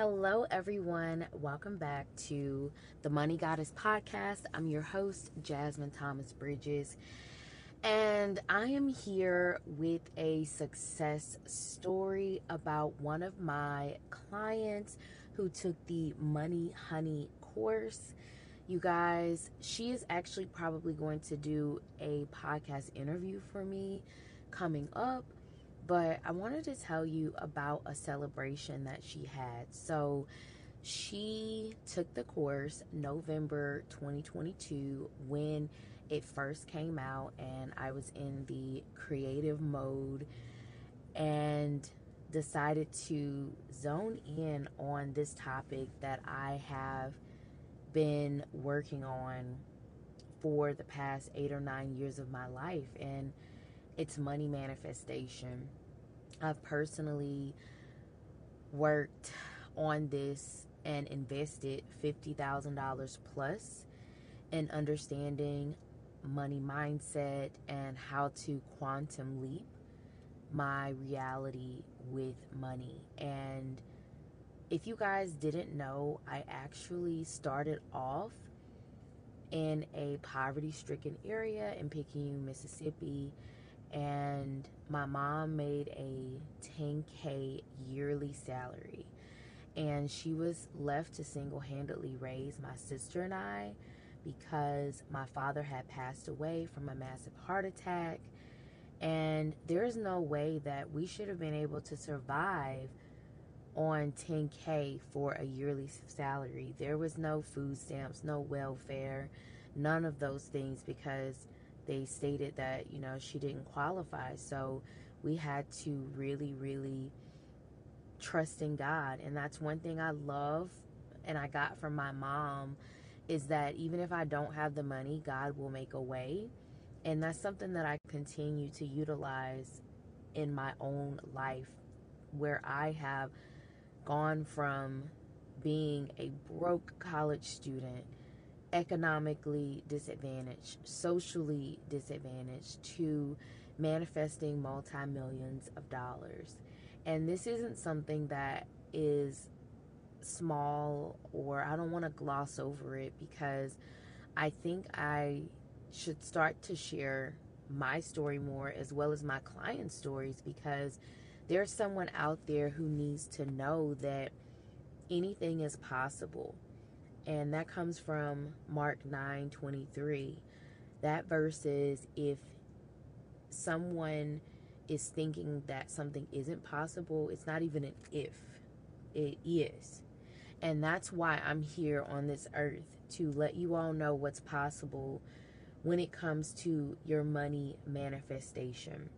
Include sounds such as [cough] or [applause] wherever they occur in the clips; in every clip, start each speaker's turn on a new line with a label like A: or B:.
A: Hello, everyone. Welcome back to the Money Goddess podcast. I'm your host, Jasmine Thomas Bridges, and I am here with a success story about one of my clients who took the Money Honey course. You guys, she is actually probably going to do a podcast interview for me coming up but I wanted to tell you about a celebration that she had. So she took the course November 2022 when it first came out, and I was in the creative mode and decided to zone in on this topic that I have been working on for the past eight or nine years of my life, and it's money manifestation. I've personally worked on this and invested $50,000 plus in understanding money mindset and how to quantum leap my reality with money. And if you guys didn't know, I actually started off in a poverty stricken area in Picayune, Mississippi and my mom made a 10k yearly salary. And she was left to single-handedly raise my sister and I because my father had passed away from a massive heart attack. And there's no way that we should have been able to survive on 10k for a yearly salary. There was no food stamps no welfare none of those things because they stated that, you know, she didn't qualify. So we had to really, really trust in God. And that's one thing I love and I got from my mom is that even if I don't have the money, God will make a way. And that's something that I continue to utilize in my own life where I have gone from being a broke college student economically disadvantaged, socially disadvantaged, to manifesting multi millions of dollars. And this isn't something that is small or I don't want to gloss over it because I think I should start to share my story more as well as my client stories because there's someone out there who needs to know that anything is possible and that comes from Mark 9 23. That verse is if someone is thinking that something isn't possible, it's not even an if, it is. And that's why I'm here on this earth to let you all know what's possible when it comes to your money manifestation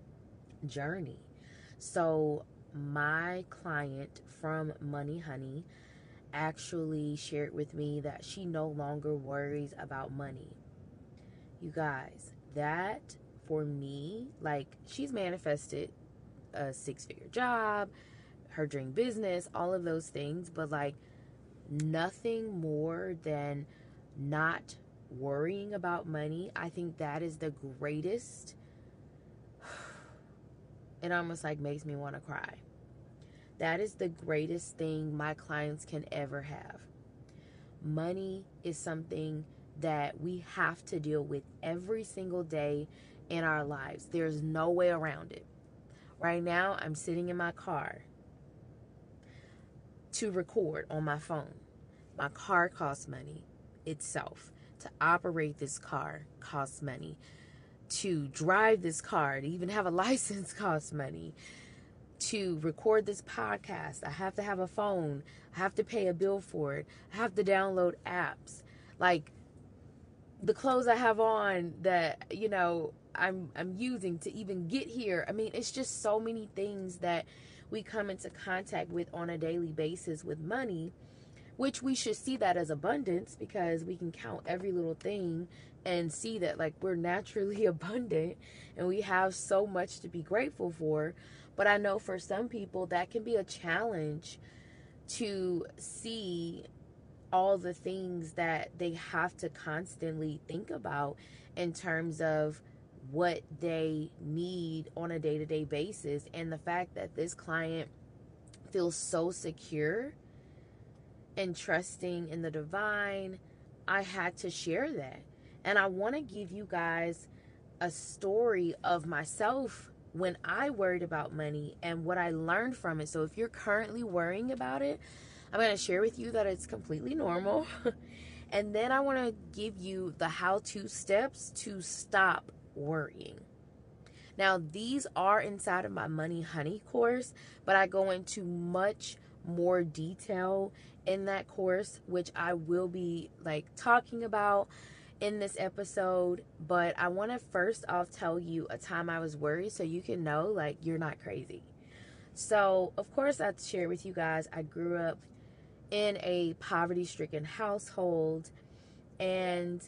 A: journey. So, my client from Money Honey actually shared with me that she no longer worries about money. You guys, that for me, like she's manifested a six figure job, her dream business, all of those things, but like nothing more than not worrying about money. I think that is the greatest. [sighs] It almost like makes me want to cry that is the greatest thing my clients can ever have. Money is something that we have to deal with every single day in our lives. There's no way around it. Right now, I'm sitting in my car to record on my phone. My car costs money itself. To operate this car costs money. To drive this car, to even have a [laughs] license costs money to record this podcast. I have to have a phone. I have to pay a bill for it. I have to download apps. Like the clothes I have on that, you know, I'm I'm using to even get here. I mean, it's just so many things that we come into contact with on a daily basis with money, which we should see that as abundance because we can count every little thing and see that like we're [laughs] naturally abundant and we have so much to be grateful for. But I know for some people that can be a challenge to see all the things that they have to constantly think about in terms of what they need on a day to day basis. And the fact that this client feels so secure and trusting in the divine, I had to share that. And I want to give you guys a story of myself when I worried about money and what I learned from it. So if you're currently worrying about it, I'm going to share with you that it's completely normal. [laughs] and then I want to give you the how to steps to stop worrying. Now, these are inside of my Money Honey course, but I go into much more detail in that course, which I will be like talking about in this episode. But I want to first off tell you a time I was worried so you can know like you're not crazy. So, of course, I share with you guys I grew up in a poverty stricken household and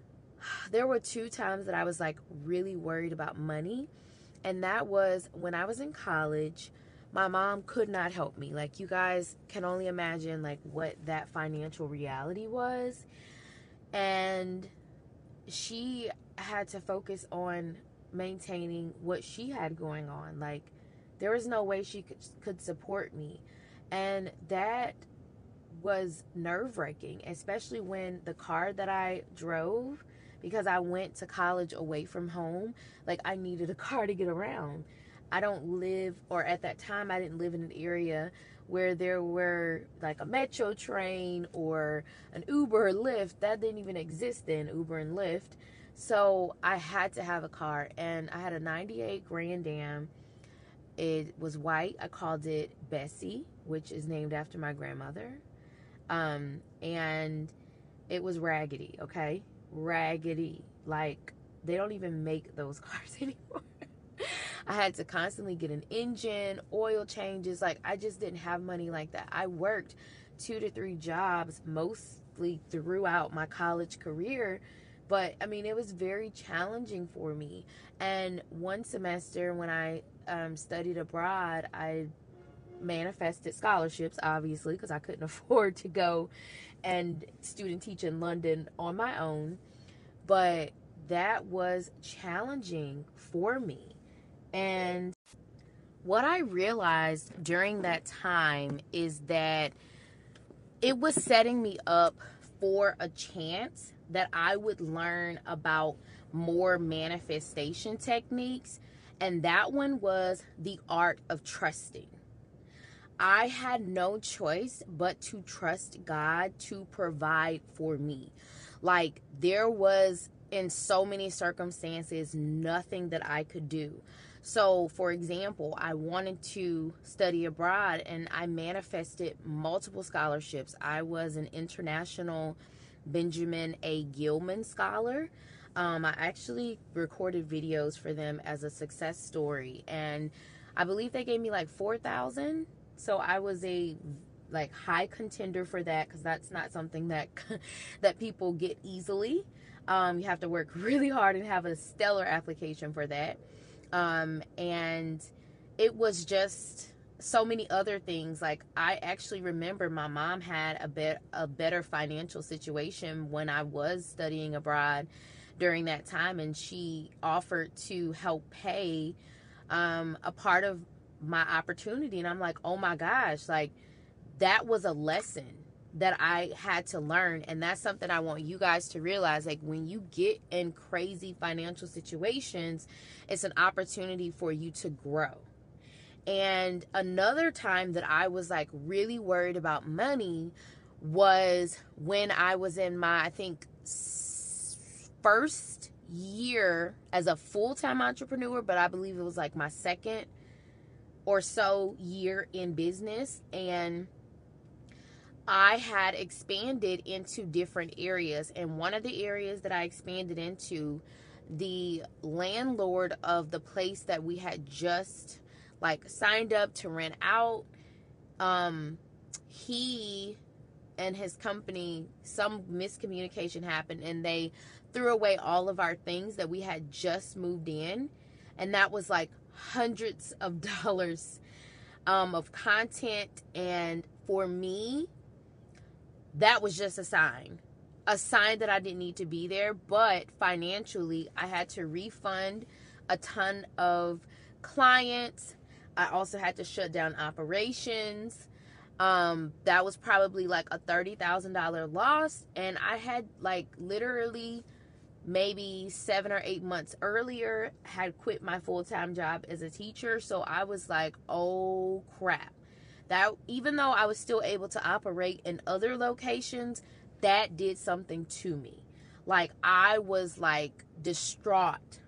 A: [sighs] there were two times that I was like really worried about money. And that was when I was in college my mom could not help me. Like you guys can only imagine like what that financial reality was. And she had to focus on maintaining what she had going on. Like there was no way she could could support me. And that was nerve-wracking, especially when the car that I drove because I went to college away from home, like I needed a [laughs] car to get around. I don't live, or at that time, I didn't live in an area where there were like a metro train or an Uber or Lyft. That didn't even exist then, Uber and Lyft. So I had to have a car, and I had a 98 Grand Am. It was white. I called it Bessie, which is named after my grandmother. Um, and it was raggedy, okay? Raggedy. Like, they don't even make those [laughs] cars anymore. I had to constantly get an engine, oil changes. Like, I just didn't have money like that. I worked two to three jobs mostly throughout my college career. But I mean, it was very challenging for me. And one semester when I um, studied abroad, I manifested scholarships, obviously, because I couldn't [laughs] afford to go and student teach in London on my own. But that was challenging for me. And what I realized during that time is that it was setting me up for a chance that I would learn about more manifestation techniques. And that one was the art of trusting. I had no choice but to trust God to provide for me. Like, there was, in so many circumstances, nothing that I could do. So, for example, I wanted to study abroad and I manifested multiple scholarships. I was an international Benjamin A. Gilman scholar. Um, I actually recorded videos for them as a success story, and I believe they gave me like 4,000. So I was a like high contender for that because that's not something that [laughs] that people get easily. Um, you have to work [laughs] really hard and have a stellar application for that. Um, and it was just so many other things. Like I actually remember my mom had a bit a better financial situation when I was studying abroad during that time, and she offered to help pay um, a part of my opportunity. And I'm like, oh my gosh, like that was a lesson that I had to learn. And that's something I want you guys to realize. Like, when you get in crazy financial situations, it's an opportunity for you to grow. And another time that I was like really worried about money was when I was in my, I think, first year as a full time entrepreneur, but I believe it was like my second or so year in business. And I had expanded into different areas. And one of the areas that I expanded into, the landlord of the place that we had just like signed up to rent out, um, he and his company, some miscommunication happened and they threw away all of our things that we had just moved in. And that was like hundreds of [laughs] dollars um, of content. And for me, that was just a sign a sign that I didn't need to be there. But financially, I had to refund a ton of clients. I also had to shut down operations. Um, that was probably like a $30,000 loss. And I had like literally maybe seven or eight months earlier had quit my full-time job as a teacher. So I was like, oh crap. That even though I was still able to operate in other locations, that did something to me. Like I was like distraught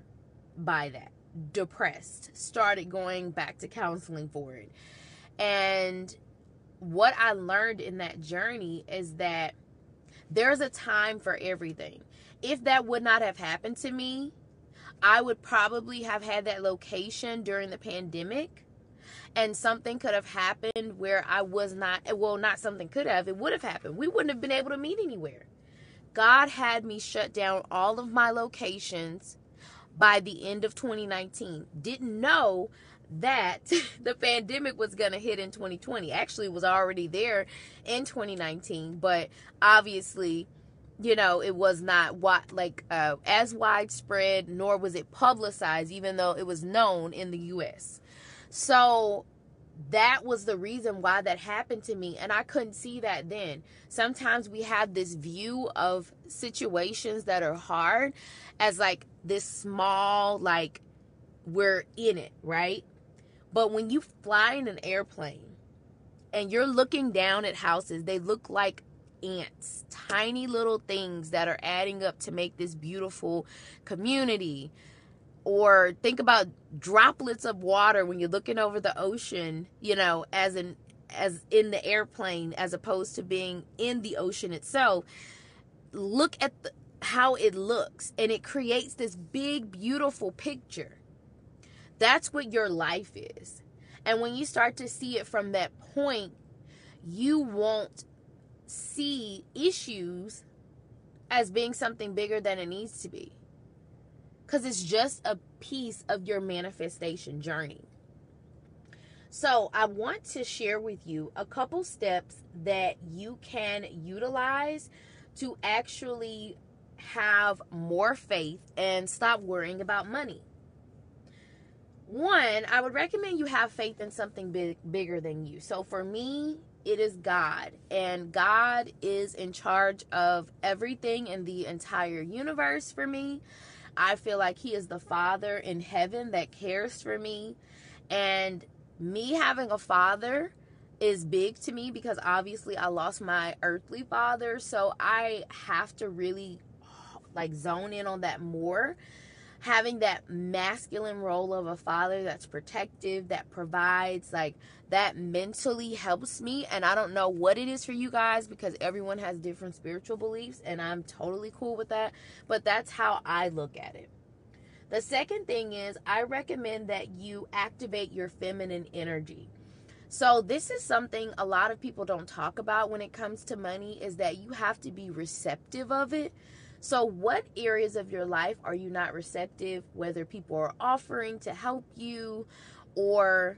A: by that, depressed, started going back to counseling for it. And what I learned in that journey is that there's a time for everything. If that would not have happened to me, I would probably have had that location during the pandemic and something could have happened where I was not, well, not something could have, it would have happened. We wouldn't have been able to meet anywhere. God had me shut down all of my locations by the end of 2019. Didn't know that [laughs] the pandemic was going to hit in 2020. Actually, was already there in 2019, but obviously, you know, it was not what like uh, as widespread, nor was it publicized, even though it was known in the U.S. So that was the reason why that happened to me and I couldn't see that then. Sometimes we have this view of situations that are hard as like this small like we're in it, right? But when you fly in an airplane and you're looking down at houses, they look like ants, tiny little things that are adding up to make this beautiful community or think about droplets of water when you're looking over the ocean you know as in as in the airplane as opposed to being in the ocean itself. Look at the, how it looks and it creates this big beautiful picture. That's what your life is. And when you start to see it from that point you won't see issues as being something bigger than it needs to be because it's just a piece of your manifestation journey. So, I want to share with you a couple steps that you can utilize to actually have more faith and stop worrying about money. One, I would recommend you have faith in something big, bigger than you. So, for me, it is God, and God is in charge of everything in the entire universe for me. I feel like He is the Father in heaven that cares for me. And me having a father is big to me because obviously I lost my earthly father. So I have to really like zone in on that more having that masculine role of a father that's protective, that provides, like that mentally helps me. And I don't know what it is for you guys because everyone has different spiritual beliefs, and I'm totally cool with that. But that's how I look at it. The second thing is, I recommend that you activate your feminine energy. So, this is something a lot of people don't talk about when it comes to money is that you have to be receptive of it. So, what areas of your life are you not receptive? Whether people are offering to help you, or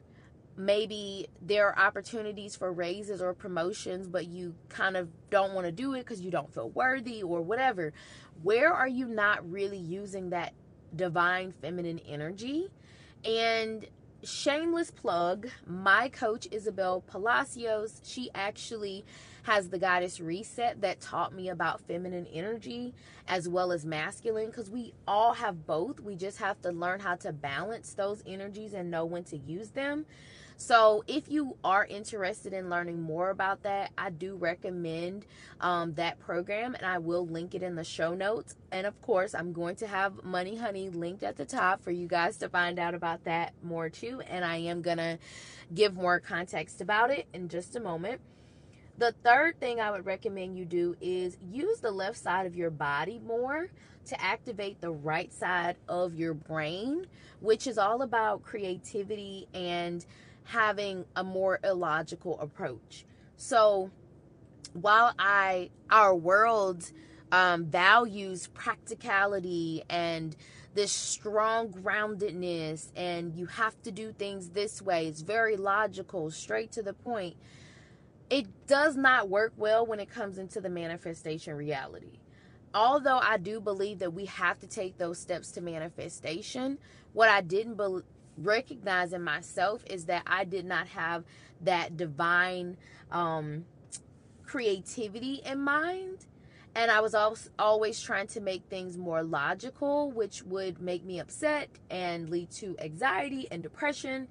A: maybe there are opportunities for raises or promotions, but you kind of don't want to do it because you don't feel worthy or whatever. Where are you not really using that divine feminine energy? And shameless plug, my coach Isabel Palacios, she actually has the goddess reset that taught me about feminine energy as well as masculine because we all have both. We just have to learn how to balance those energies and know when to use them. So, if you are interested in learning more about that, I do recommend um, that program and I will link it in the show notes. And of course, I'm going to have Money Honey linked at the top for you guys to find out about that more too. And I am going to give more context about it in just a moment. The third thing I would recommend you do is use the left side of your body more to activate the right side of your brain, which is all about creativity and having a more illogical approach. So, while I our world um, values practicality and this strong groundedness, and you have to do things this way, it's very logical, straight to the point it does not work well when it comes into the manifestation reality. Although I do believe that we have to take those steps to manifestation, what I didn't be- recognizing myself is that I did not have that divine um, creativity in mind. And I was always trying to make things more logical, which would make me upset and lead to anxiety and depression.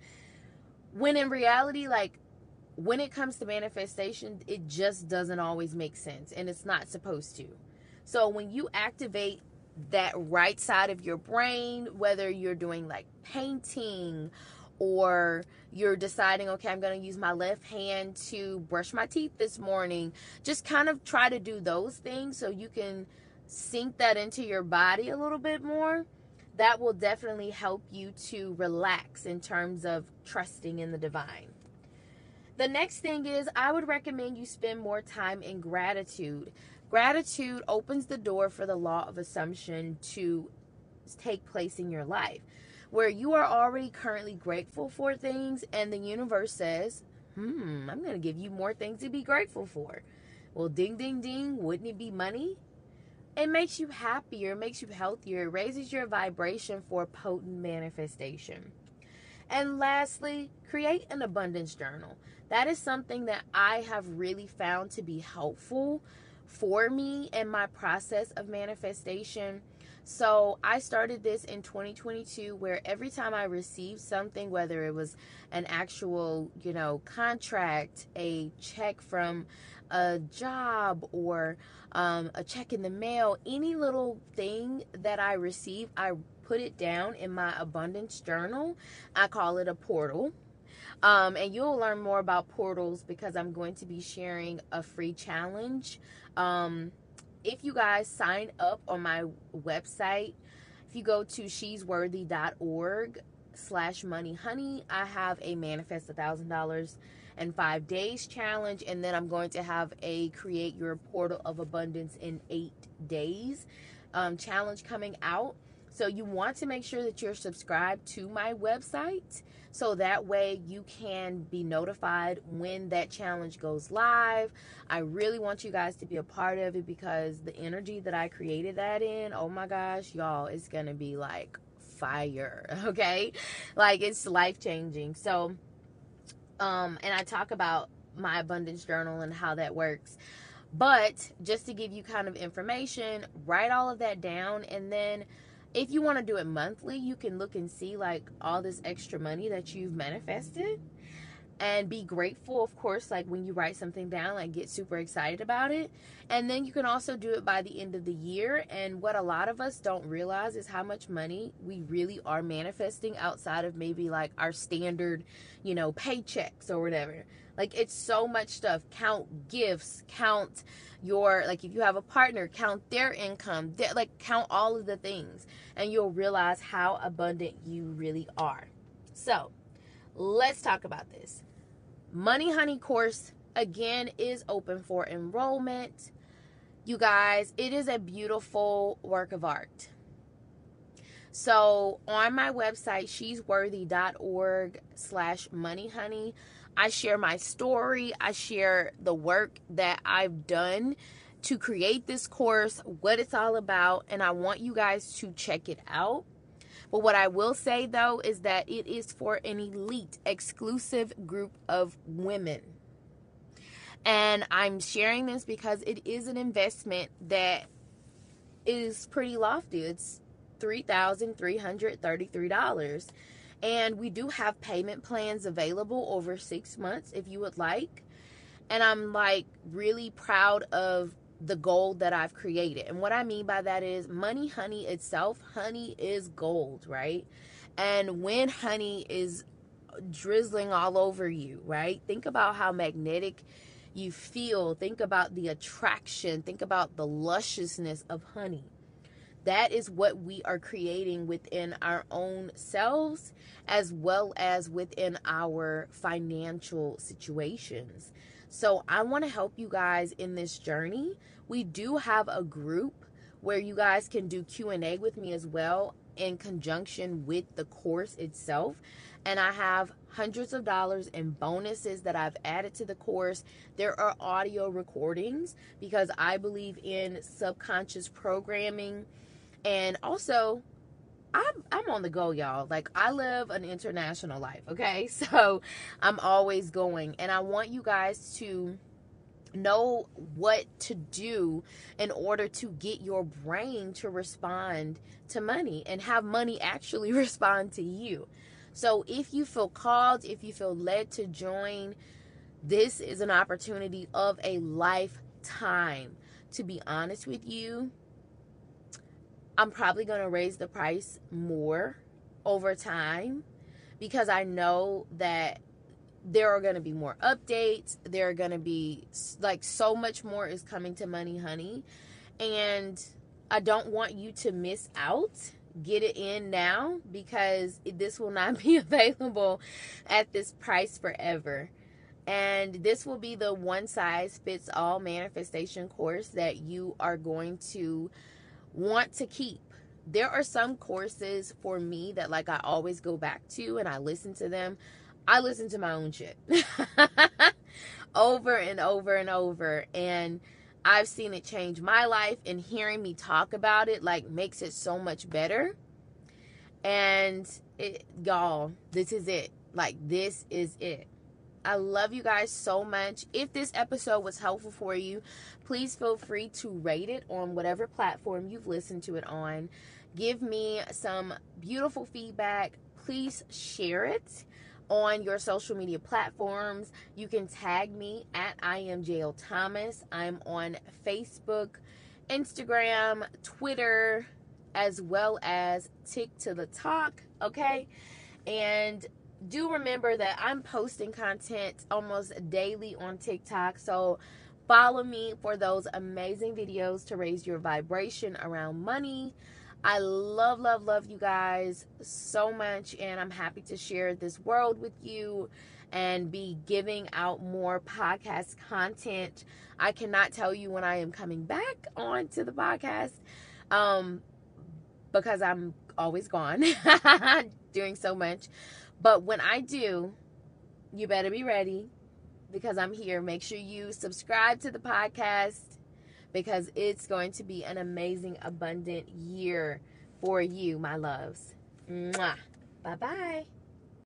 A: When in reality, like when it comes to manifestation, it just doesn't always make sense and it's not supposed to. So when you activate that right side of your brain, whether you're doing like painting or you're deciding, okay, I'm going to use my left hand to brush my teeth this morning, just kind of try to do those things so you can sink that into your body a little bit more. That will definitely help you to relax in terms of trusting in the divine. The next thing is, I would recommend you spend more time in gratitude. Gratitude opens the door for the law of assumption to take place in your life, where you are already currently grateful for things, and the universe says, Hmm, I'm going to give you more things to be grateful for. Well, ding, ding, ding, wouldn't it be money? It makes you happier, it makes you healthier, it raises your vibration for potent manifestation. And lastly, create an abundance journal. That is something that I have really found to be helpful for me in my process of manifestation. So I started this in 2022 where every time I received something, whether it was an actual, you know, contract, a check from a job, or um, a check in the mail, any little thing that I receive, I put it down in my abundance journal. I call it a portal. Um, and you'll learn more about portals because I'm going to be sharing a free challenge. Um, if you guys sign up on my website, if you go to shesworthy.org slash money honey, I have a manifest a thousand dollars in five days challenge, and then I'm going to have a create your portal of abundance in eight days um, challenge coming out. So you want to make sure that you're subscribed to my website so that way you can be notified when that challenge goes live. I really want you guys to be a part of it because the energy that I created that in, oh my gosh, y'all, it's going to be like fire, [laughs] okay? Like it's life changing. So um and I talk about my abundance journal and how that works. But just to give you kind of information, write all of that down and then if you want to do it monthly, you can look and see like all this extra money that you've manifested and be grateful, of course, like when you write something down, like get super excited about it. And then you can also do it by the end of the year. And what a lot of us don't realize is how much money we really are manifesting outside of maybe like our standard, you know, paychecks or whatever. Like it's so much stuff. Count gifts, count your like if you have a partner, count their income, their, like count all of the things and you'll realize how abundant you really are. So, let's talk about this. Money Honey course again is open for enrollment. You guys, it is a beautiful work of art. So on my website, shesworthy.org slash moneyhoney, I share my story. I share the work that I've done to create this course, what it's all about, and I want you guys to check it out. But what I will say though is that it is for an elite, exclusive group of women. And I'm sharing this because it is an investment that is pretty lofty. It's $3,333. And we do have payment plans available over six months if you would like. And I'm like really proud of the gold that I've created. And what I mean by that is money honey itself, honey is gold, right? And when honey is drizzling all over you, right? Think about how magnetic you feel. Think about the attraction. Think about the lusciousness of honey. That is what we are creating within our own selves as well as within our financial situations. So I want to help you guys in this journey. We do have a group where you guys can do Q&A with me as well in conjunction with the course itself. And I have hundreds of dollars in bonuses that I've added to the course. There are audio recordings because I believe in subconscious programming. And also, I'm I'm on the go, y'all. Like I live an international life, okay? [laughs] So I'm always going and I want you guys to know what to do in order to get your brain to respond to money and have money actually [laughs] respond to you. So if you feel called, if you feel led to join, this is an opportunity of a lifetime. To be honest with you, I'm probably going to raise the price more over time because I know that there are going to be more updates. There are going to be like so much more is coming to Money Honey. And I don't want you to miss out. Get it in now because this will not [laughs] be available at this price forever. And this will be the one size fits all manifestation course that you are going to want to keep. There are some courses for me that like I always go back to and I listen to them I listen to my own shit [laughs] over and over and over. And I've seen it change my life, and hearing me talk about it like makes it so much better. And it, y'all, this is it. Like, this is it. I love you guys so much. If this episode was helpful for you, please feel free to rate it on whatever platform you've listened to it on. Give me some beautiful feedback. Please share it on your social media platforms. You can tag me at I am JL Thomas. I'm on Facebook, Instagram, Twitter, as well as Tick to the Talk. Okay. And do remember that I'm posting content almost daily on TikTok. So follow me for those amazing videos to raise your vibration around money I love, love, love you guys so much, and I'm happy to share this world with you and be giving out more podcast content. I cannot tell you when I am coming back on to the podcast um, because I'm always gone [laughs] doing so much. But when I do, you better be ready because I'm here. Make sure you subscribe to the podcast because it's going to be an amazing, abundant year for you, my loves. Bye bye.